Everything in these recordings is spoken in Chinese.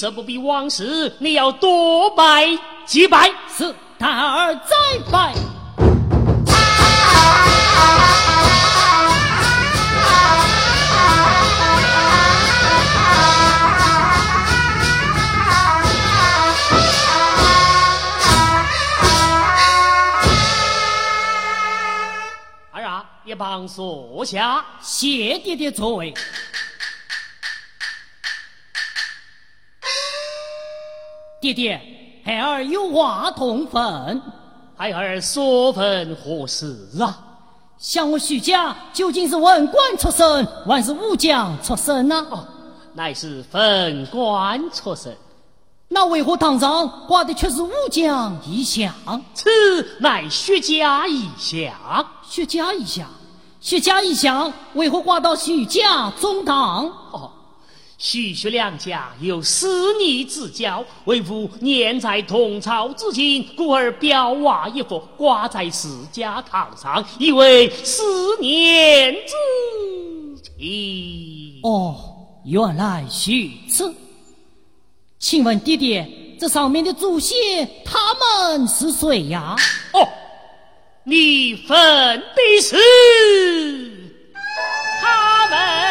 今生不比往事，你要多拜几拜。是大儿再拜。儿啊，一旁坐下。谢爹爹座位。爹爹，孩儿有话同分。孩儿所问何事啊？想我徐家究竟是文官出身，还是武将出身呢？哦，乃是文官出身，那为何堂上挂的却是武将一相？此乃薛家一相。薛家一相，薛家一相，为何挂到徐家中堂？哦，徐徐两家有私逆之交，为父念在同朝之情，故而表画一幅挂在自家堂上，以为思念之情。哦，原来如此。请问爹爹，这上面的祖先他们是谁呀？哦，你分的是他们。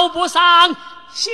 都不上西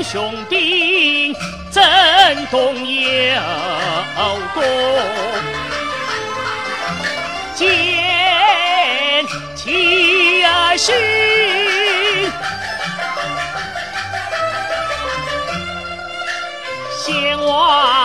同兄兵震动有功，见其儿勋，先王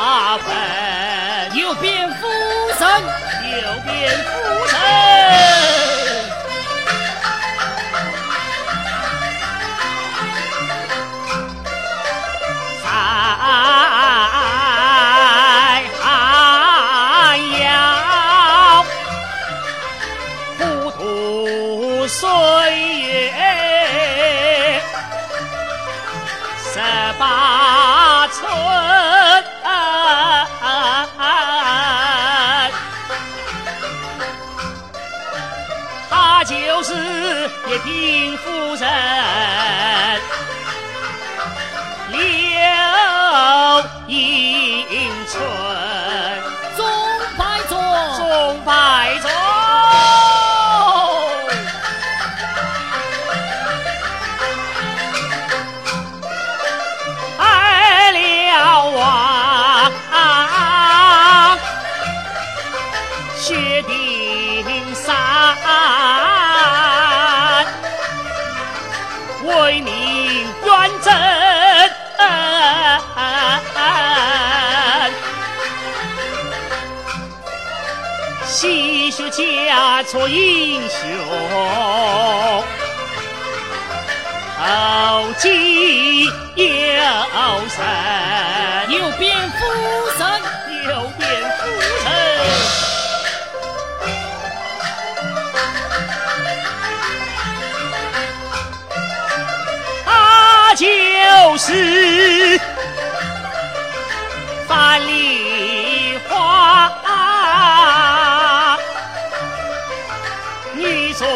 下分，有蝙蝠神，有蝙蝠神。家错英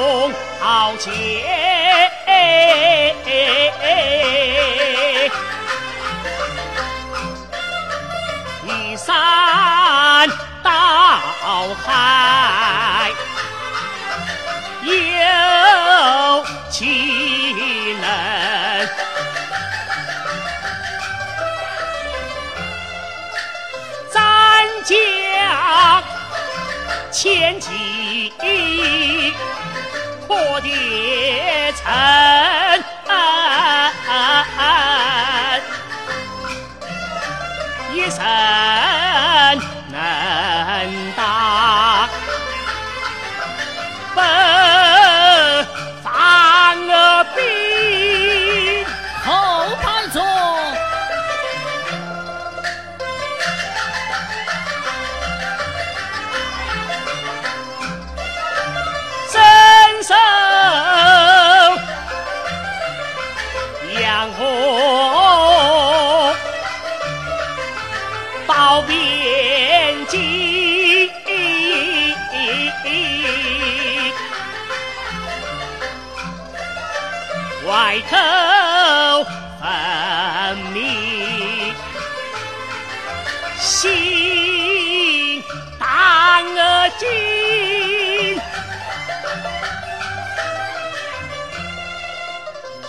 从豪杰一山倒海有其能咱将千我的城，一生外头分明，心当儿紧，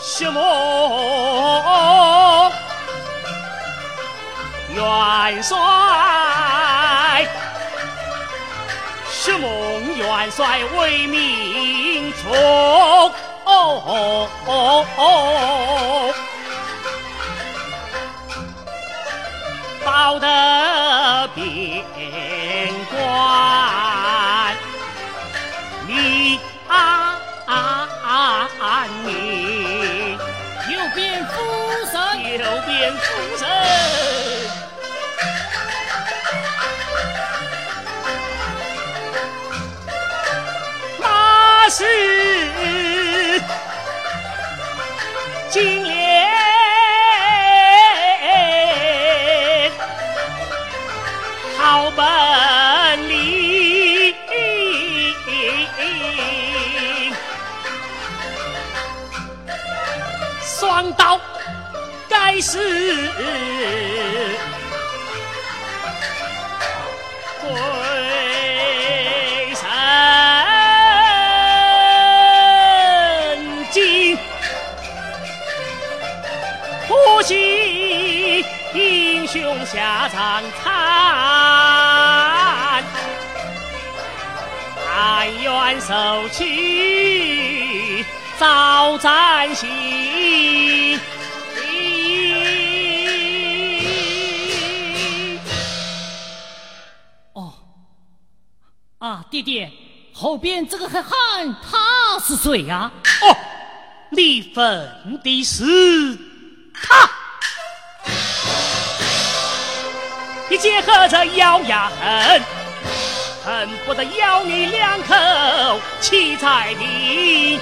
什么？元帅，是孟元帅为民从，保得边关，你安宁。有蝙蝠神，有蝙蝠神。该是不惜英雄下场惨，但愿受取早占心。啊，爹爹，后边这个黑汉他是谁呀？哦，离分的是他。一结合着咬牙恨，恨不得咬你两口，气在你。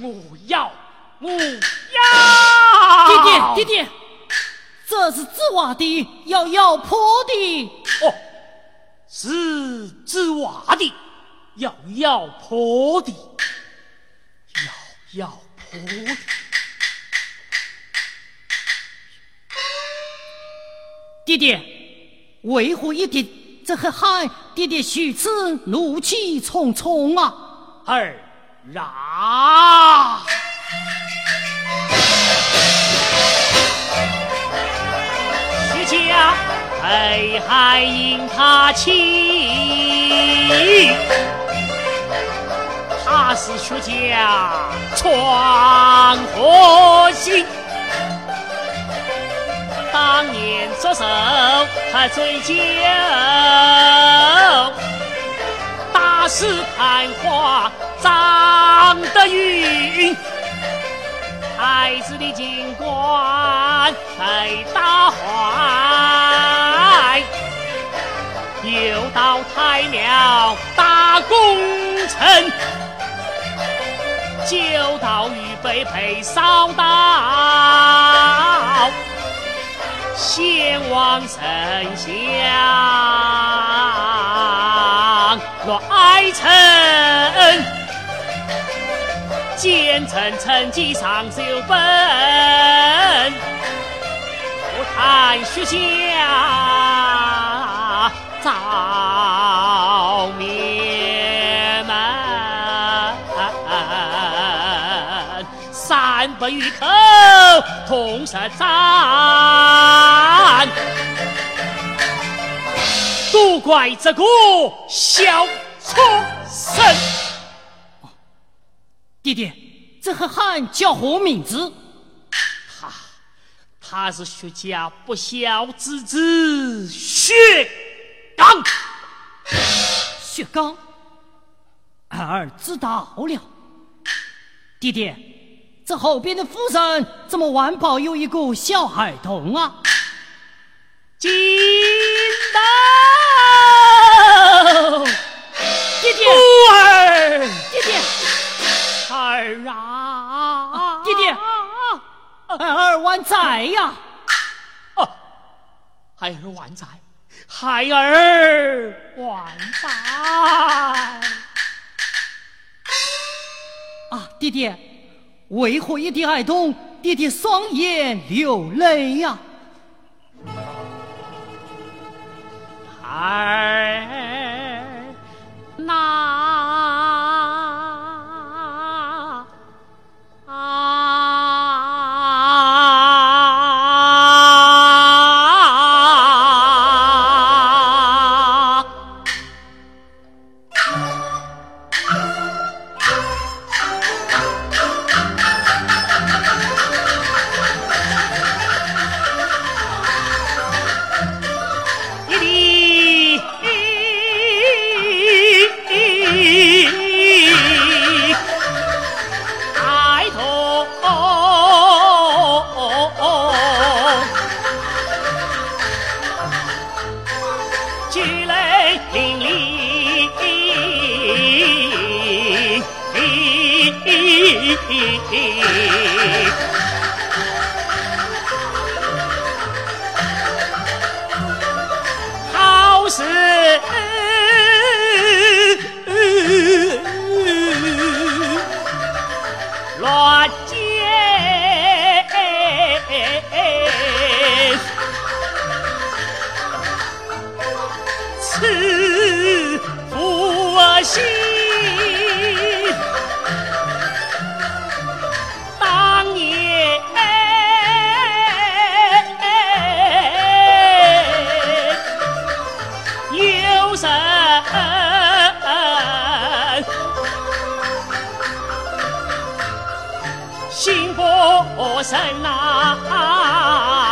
我要，我要！爹爹，爹爹，这是织袜的，要咬破的。哦，是织袜的，要咬破的，要咬破的。爹爹，为何一定这黑海？爹爹许此怒气冲冲啊！儿啊！家黑汉因他情，他是徐家闯祸心。当年左手他醉酒，打死攀花张德云，太子的金冠被打坏，又到太庙打功臣，就到预备配扫到。先王丞相若爱臣，奸臣趁机上奏本，不谈徐家造灭门，三百余口同杀战。都怪这个小畜生！爹爹，这黑汉叫何名字？他，他是薛家不孝之子薛刚。薛刚，儿知道了。弟弟，这后边的夫人怎么完保有一个小孩童啊？金刀，弟弟，孤儿，爹爹，儿啊，爹爹，儿万载呀！哦，孩儿万载，孩儿万载。啊，爹爹，为何一滴爱童，爹爹双眼流泪呀？儿那心不神呐、啊。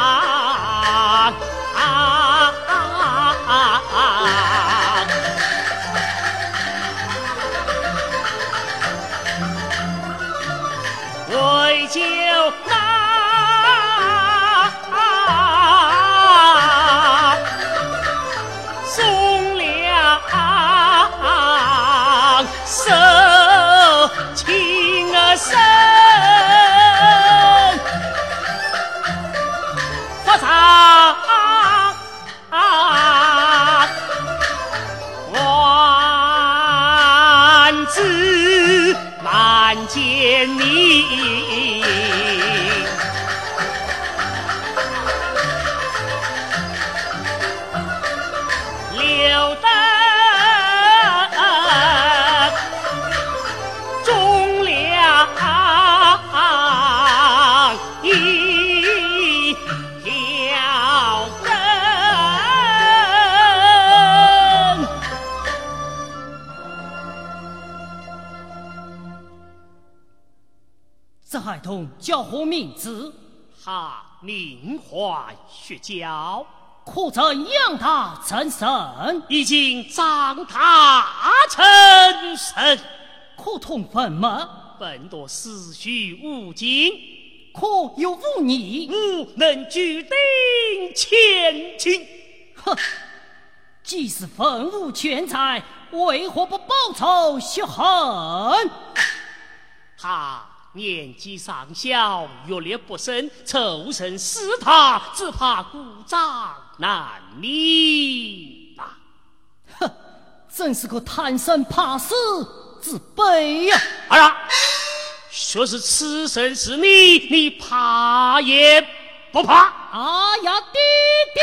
名唤薛娇。可怎样他成神？已经长大成神。可通分吗？本多思绪无尽。可有无你？吾能举鼎前进。哼！既是分无全才，为何不报仇雪恨？他。年纪尚小，阅历不深，凑身试他，只怕故障难免呐。哼，真是个贪生怕死之辈呀！儿啊，说是此生是你，你怕也不怕？啊呀，爹爹，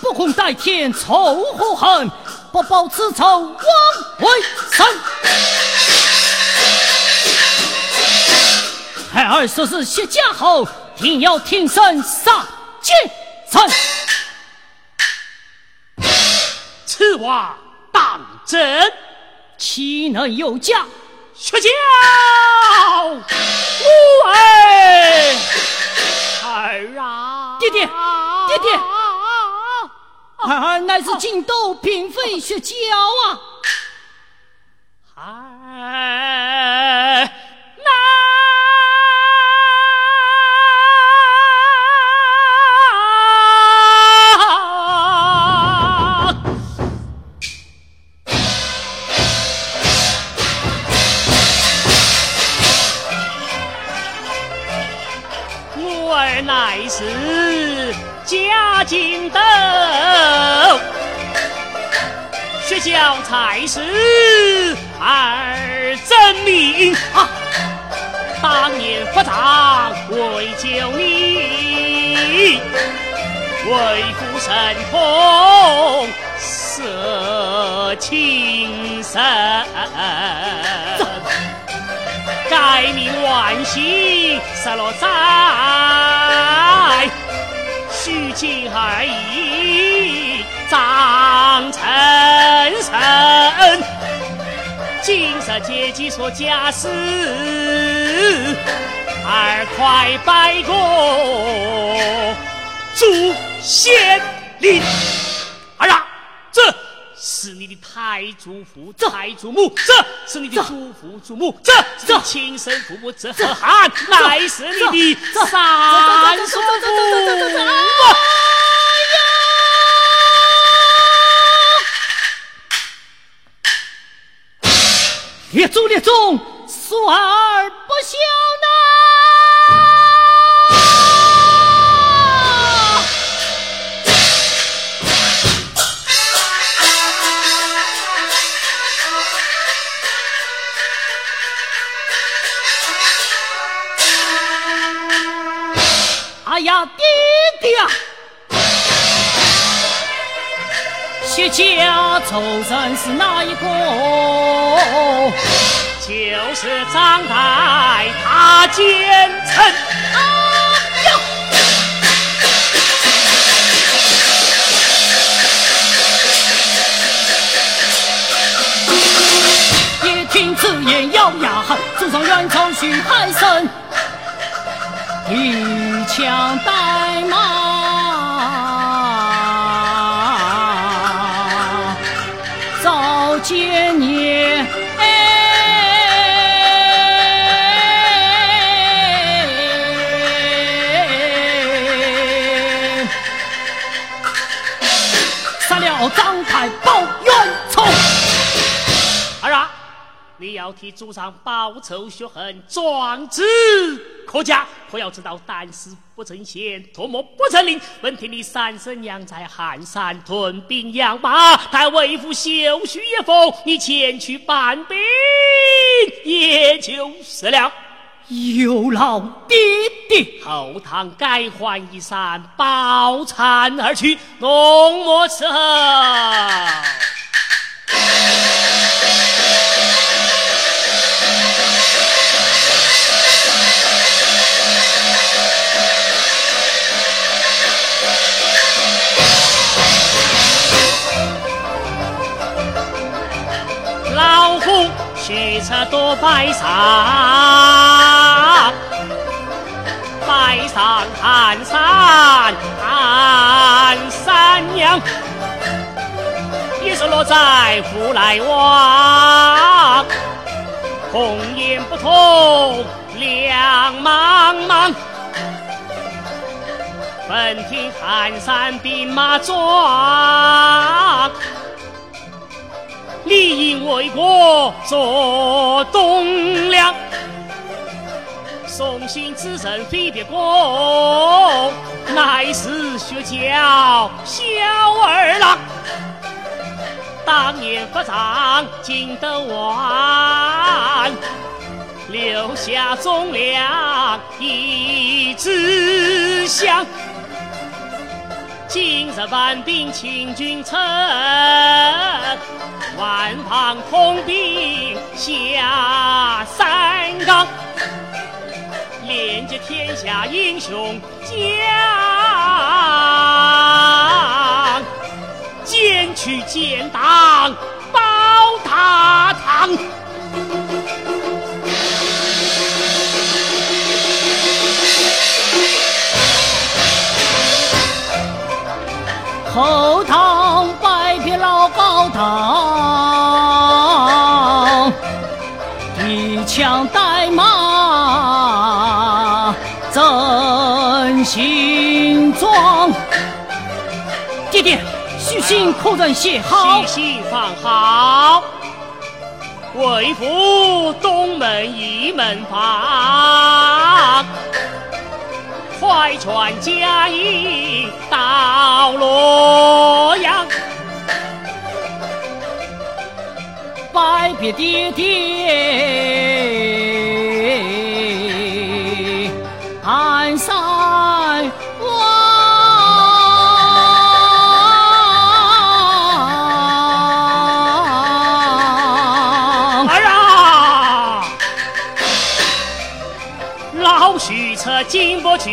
不共戴天，仇何恨？不报此仇，枉为生。孩儿说是谢家后，定要挺身杀奸臣。此话当真？岂能有假？薛娇，母儿，儿啊，爹爹，爹爹。孩儿乃是京都嫔妃雪娇啊！儿要才是儿真名啊！当年发长为救你，为父神通舍情深，改名万幸失落在虚情而已。长成神，今日阶级说家事，儿快拜过祖先灵。儿啊，这是你的太祖父、太祖母，这是你的祖父、祖母，这。是亲生父母，这还乃是你的三叔父。列祖列宗，孙儿不孝薛家仇人是哪一个？就是张岱他奸臣。啊呀！也听此言，咬牙汉，祖上远走徐海生，一枪带马杀了张开报冤仇。儿啊，你要替祖上报仇雪恨，壮志可嘉。可要知道，胆死不成仙，唾沫不成令。闻听你三婶娘在汉山屯兵养马，待为父休须一封，你前去办兵也就是了。有劳爹爹，后堂改换衣衫，抱残而去，浓墨伺夫驱车夺白上，拜上寒山寒山娘，一是落在福来王，红颜不同两茫茫。本听寒山兵马壮。理应为国做栋梁，送行之人非别公，乃是学教小儿郎。当年发长尽得完，留下忠良一支香。今日万兵请君臣，万方统兵下三岗，连接天下英雄将，兼取建党保大唐。后堂拜别老高堂，一枪带马真心壮。爹爹，许信可人写好细？心放好，为父东门一门房，快传佳音到洛阳。拜别爹爹寒山望儿啊！老徐车经不去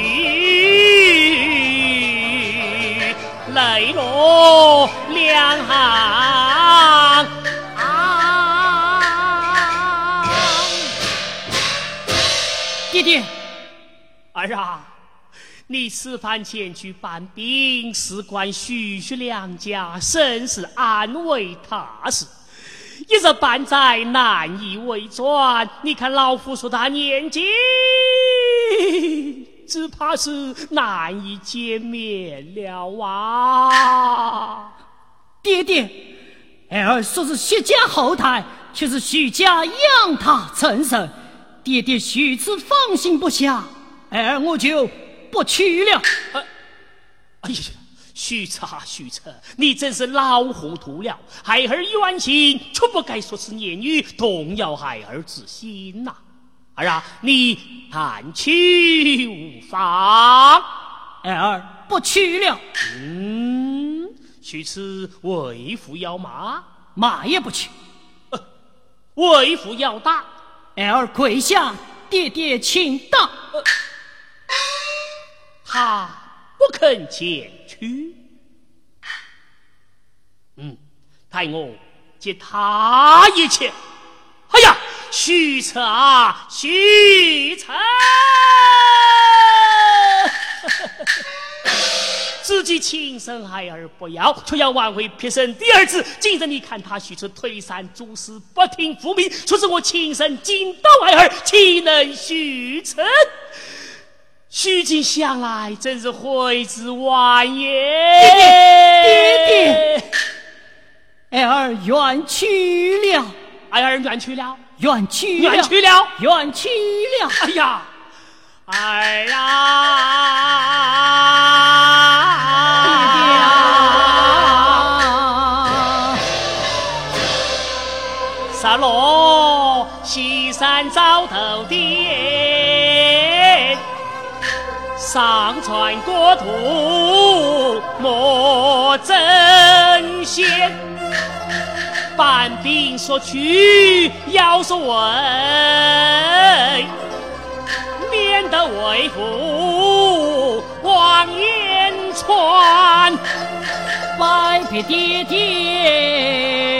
此番前去办兵，事关徐徐两家甚是安危大事，一日半载难以为转。你看老夫说他年纪，只怕是难以见面了啊！爹爹，儿说是徐家后台，却是徐家养他成神。爹爹许此放心不下，儿我就不去了。哎呀，许策啊许策，你真是老糊涂了！孩儿冤情，却不该说是言语动摇孩儿之心呐、儿啊，你探去无妨。儿不去了，嗯，许此为父要骂，骂也不去。为父要打，儿跪下，爹爹请打。他不肯前去。嗯，待我接他一拳。哎呀，许策啊，许策！自己亲生孩儿不要，却要挽回撇生第二子。今日你看他许策推三阻四，不听父命，说是我亲生金刀孩儿，岂能许策？许今想来，真是悔之晚也。爹爹，儿儿远去了，儿儿远去了，远去远去了，远去了。哎呀，儿啊！沙罗西山早头点，上传国土莫争先。搬兵说去要说问，免得为父望言传。拜别爹爹。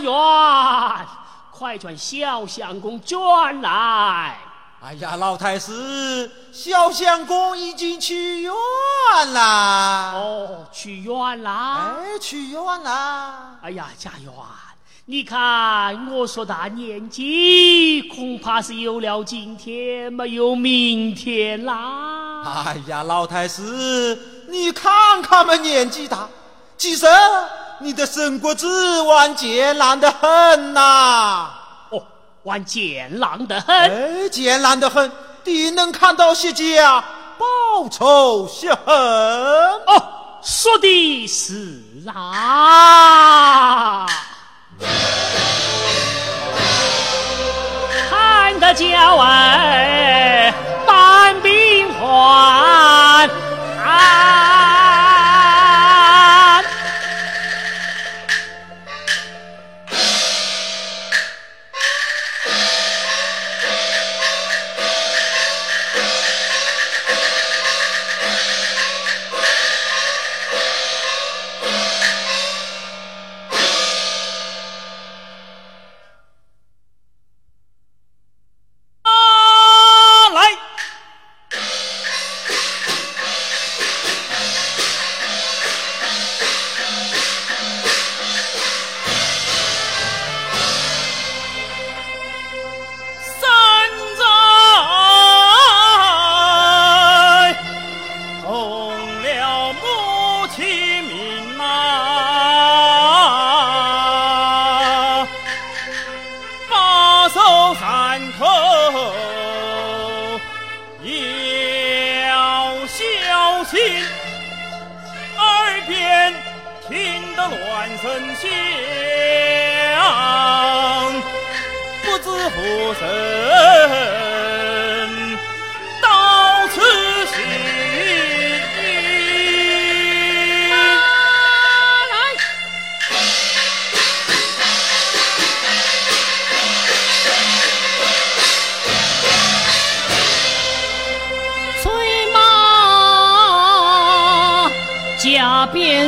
园，家园，快传小相公转来。哎呀，老太师，小相公已经去远啦。哦，去远啦。哎，去远啦。哎呀，家园，你看我说他年纪，恐怕是有了今天没有明天啦。哎呀，老太师，你看他们，年纪大，其实你的身骨子顽健烂得很呐。玩贱狼的很，哎，贱狼的很，定能看到谢家报仇雪恨。哦，说的是啊，看得娇儿心耳边听得乱声响不知何时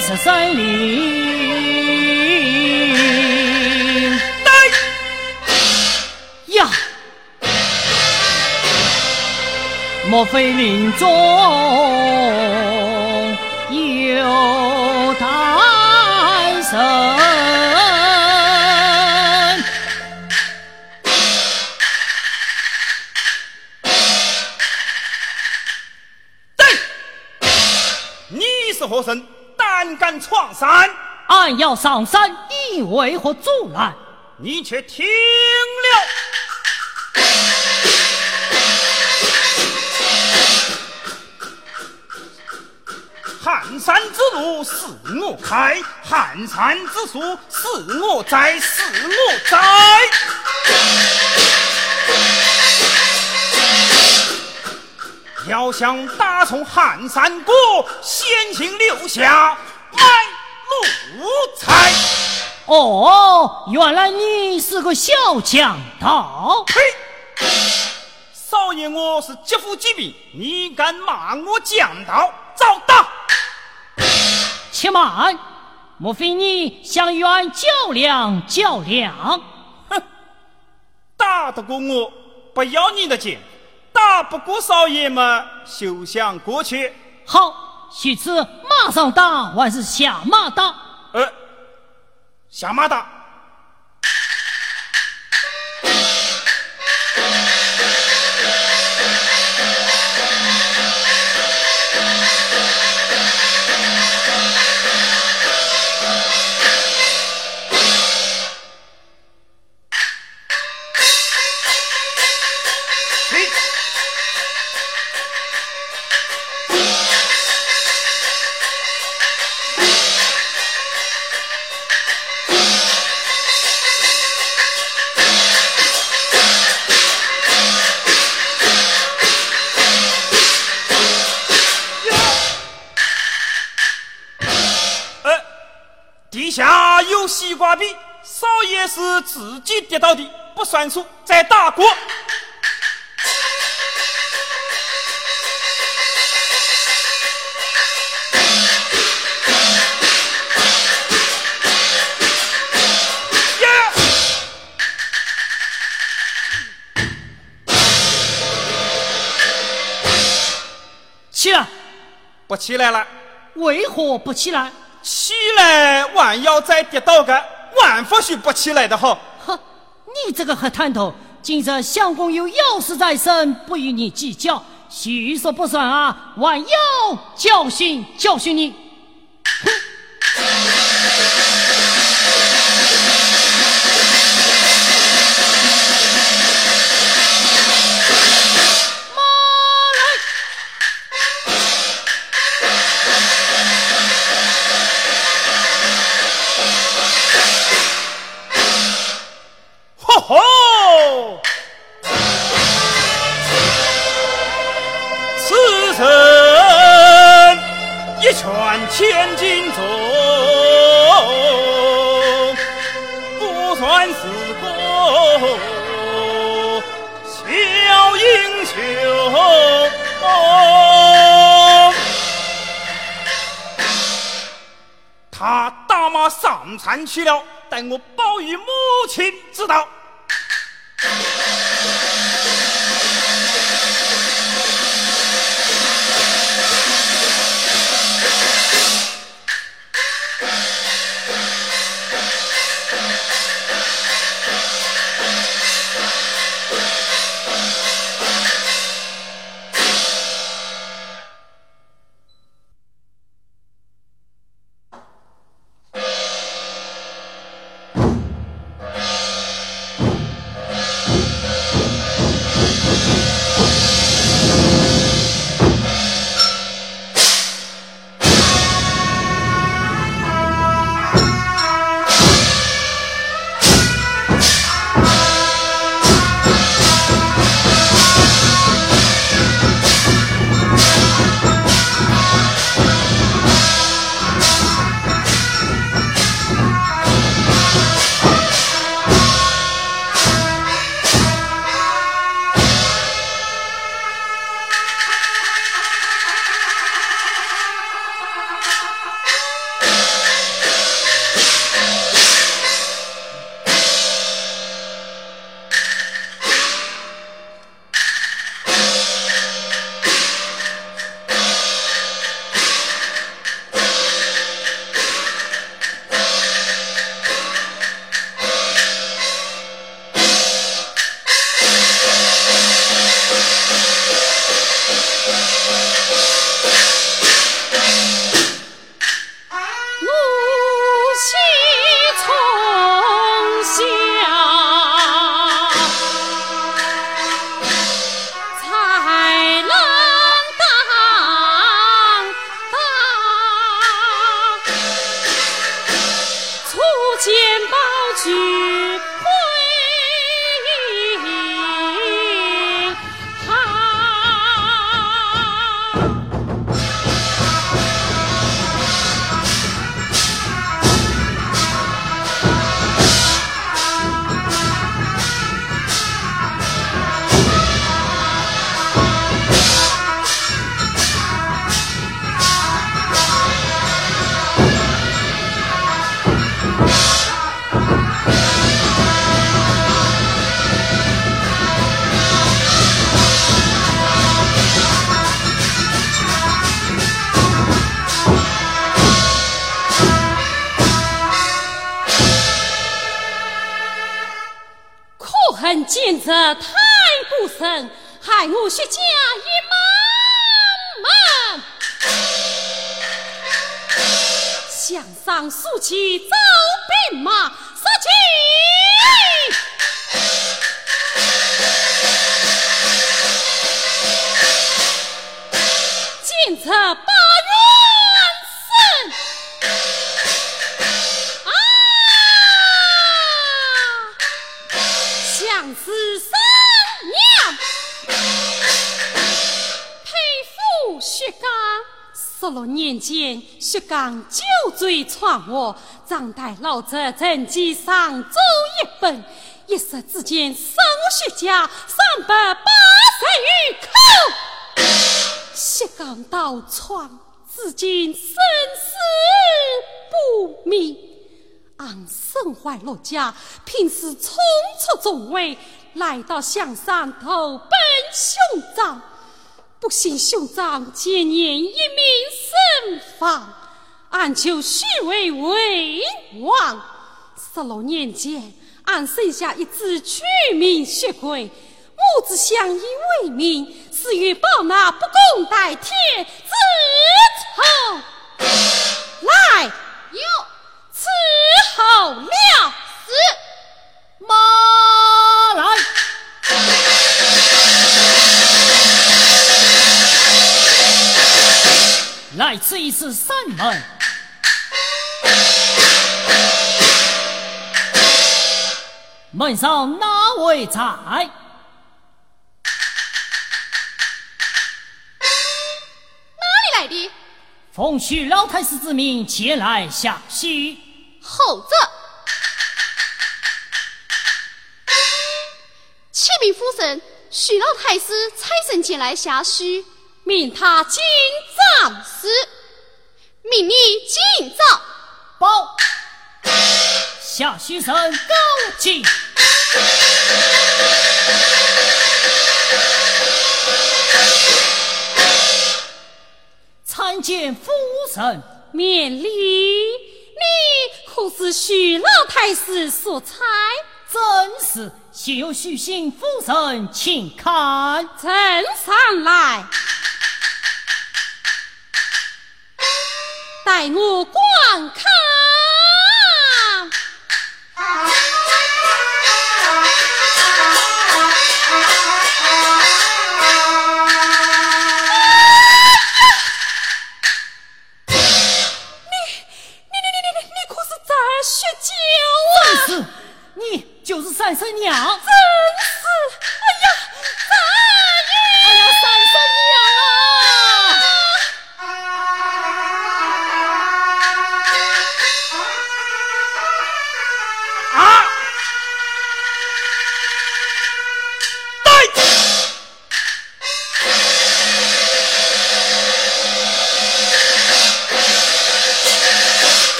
是森林。来呀！莫非林中有诞生？敢闯山！俺要上山，你为何阻拦？你却听了。寒山之路是我开，寒山之树是我栽，是我栽。要想打从汉山过，先行留下买路财。哦，原来你是个小强盗。呸！少爷，我是劫富济贫，你敢骂我强盗？找打！且慢，莫非你想与俺较量较量？哼，打得过我，不要你的钱；打不过少爷嘛，休想过去。好，许次马上打还是下马打？呃，下马打。西瓜皮，少爷是自己跌倒的，不算数，再打过。起来！不起来了。为何不起来？起来，万要再跌倒个，万不许不起来的好。哼，你这个黑探头，今日相公有要事在身，不与你计较，虚说不算啊！万要教训教训你。千斤重，不算是个小英雄。他打马上山去了，待我报与母亲知道。害我薛家一门门。向上竖起薛刚酒醉闯祸，张带老者趁机上奏一本，一时之间伤薛家三百八十余口。薛刚倒闯，至今生死不明。俺身怀六甲，平时冲出重围，来到香山投奔兄长。不幸兄长今年一命身亡，俺求许为为王。十六年间，俺生下一子取名薛贵，母子相依为命，是欲报那不共戴天之仇。来，有伺候了。是马来。来此一次三门。门上哪位在？哪里来的？奉许老太师之命前来下许。后者，启禀夫人，许老太师差神前来下许，命他今早时命你尽早。报。下许神高进。参见夫人。免礼。你可是徐老太师所差？正是，现有许姓夫人，请看。呈上来，待我观看。你你你你你可是在酗酒啊？是，你就是三婶娘。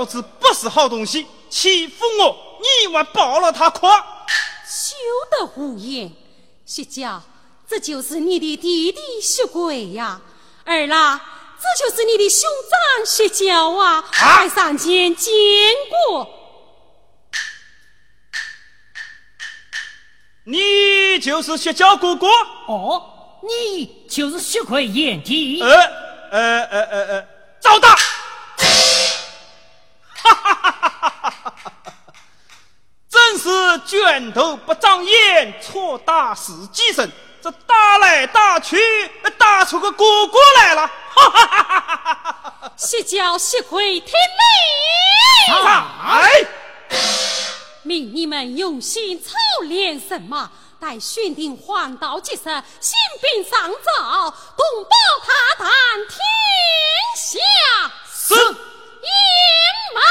小子不是好东西，欺负我，你还抱了他夸。休得胡言！薛家，这就是你的弟弟薛贵呀。儿啦，这就是你的兄长薛娇啊。在上前见过。你就是薛娇哥哥？哦，你就是薛奎眼弟。呃呃呃呃呃，赵大！这拳头不长眼，错打死几声。这打来打去，打出个果果来了。哈哈哈！哈，听令喜，天命。命你们用心操练神马，待选定黄道吉时，兴兵上造，同保大唐天下盛。门。